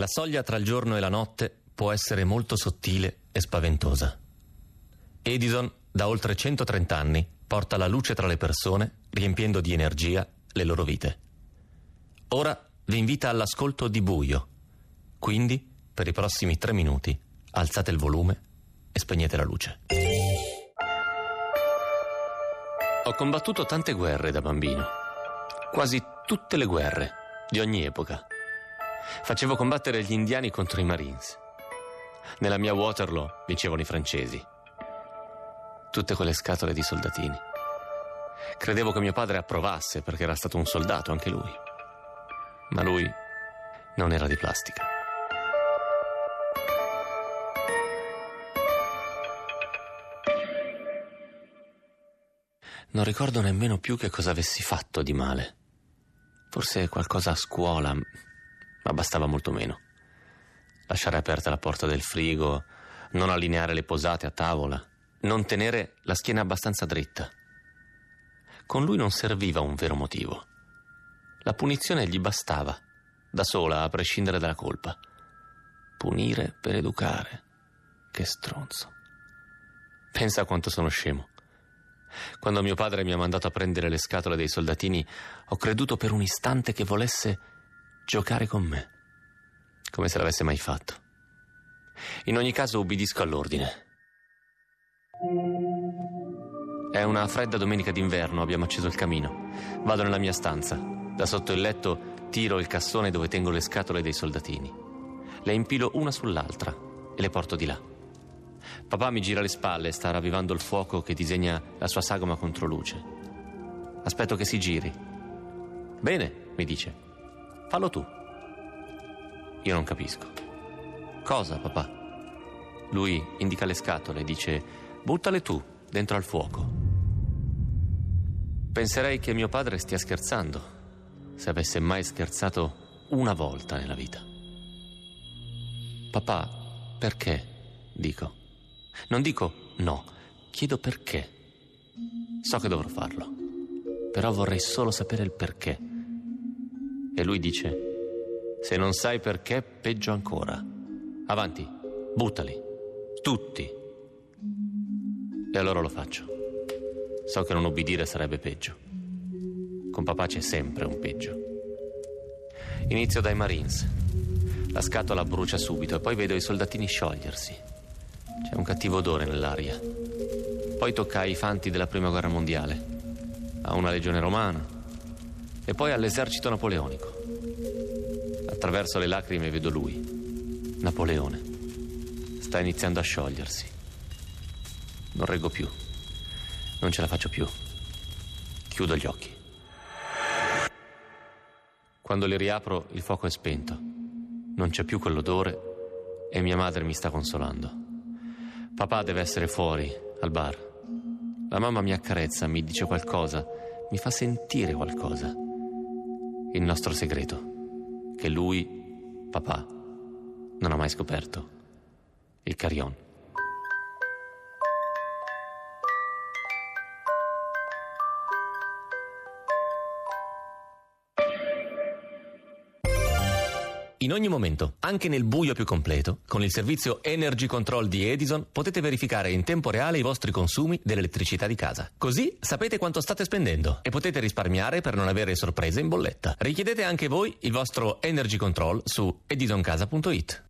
La soglia tra il giorno e la notte può essere molto sottile e spaventosa. Edison, da oltre 130 anni, porta la luce tra le persone, riempiendo di energia le loro vite. Ora vi invita all'ascolto di buio. Quindi, per i prossimi tre minuti, alzate il volume e spegnete la luce. Ho combattuto tante guerre da bambino, quasi tutte le guerre, di ogni epoca. Facevo combattere gli indiani contro i Marines. Nella mia Waterloo vincevano i francesi. Tutte quelle scatole di soldatini. Credevo che mio padre approvasse perché era stato un soldato anche lui. Ma lui non era di plastica. Non ricordo nemmeno più che cosa avessi fatto di male. Forse qualcosa a scuola, ma bastava molto meno. Lasciare aperta la porta del frigo, non allineare le posate a tavola, non tenere la schiena abbastanza dritta. Con lui non serviva un vero motivo. La punizione gli bastava, da sola, a prescindere dalla colpa. Punire per educare. Che stronzo. Pensa quanto sono scemo. Quando mio padre mi ha mandato a prendere le scatole dei soldatini, ho creduto per un istante che volesse giocare con me, come se l'avesse mai fatto. In ogni caso ubbidisco all'ordine. È una fredda domenica d'inverno, abbiamo acceso il camino. Vado nella mia stanza. Da sotto il letto tiro il cassone dove tengo le scatole dei soldatini. Le impilo una sull'altra e le porto di là. Papà mi gira le spalle sta ravvivando il fuoco che disegna la sua sagoma contro luce. Aspetto che si giri. Bene, mi dice. Fallo tu. Io non capisco. Cosa, papà? Lui indica le scatole e dice: Buttale tu dentro al fuoco. Penserei che mio padre stia scherzando, se avesse mai scherzato una volta nella vita. Papà, perché? Dico. Non dico no, chiedo perché. So che dovrò farlo, però vorrei solo sapere il perché. E lui dice, se non sai perché, peggio ancora. Avanti, buttali, tutti. E allora lo faccio. So che non obbedire sarebbe peggio. Con papà c'è sempre un peggio. Inizio dai Marines. La scatola brucia subito e poi vedo i soldatini sciogliersi. C'è un cattivo odore nell'aria. Poi tocca ai fanti della prima guerra mondiale, a una legione romana e poi all'esercito napoleonico. Attraverso le lacrime vedo lui, Napoleone. Sta iniziando a sciogliersi. Non reggo più. Non ce la faccio più. Chiudo gli occhi. Quando li riapro il fuoco è spento. Non c'è più quell'odore e mia madre mi sta consolando. Papà deve essere fuori, al bar. La mamma mi accarezza, mi dice qualcosa, mi fa sentire qualcosa. Il nostro segreto, che lui, papà, non ha mai scoperto. Il carillon. In ogni momento, anche nel buio più completo, con il servizio Energy Control di Edison potete verificare in tempo reale i vostri consumi dell'elettricità di casa. Così sapete quanto state spendendo e potete risparmiare per non avere sorprese in bolletta. Richiedete anche voi il vostro Energy Control su edisoncasa.it.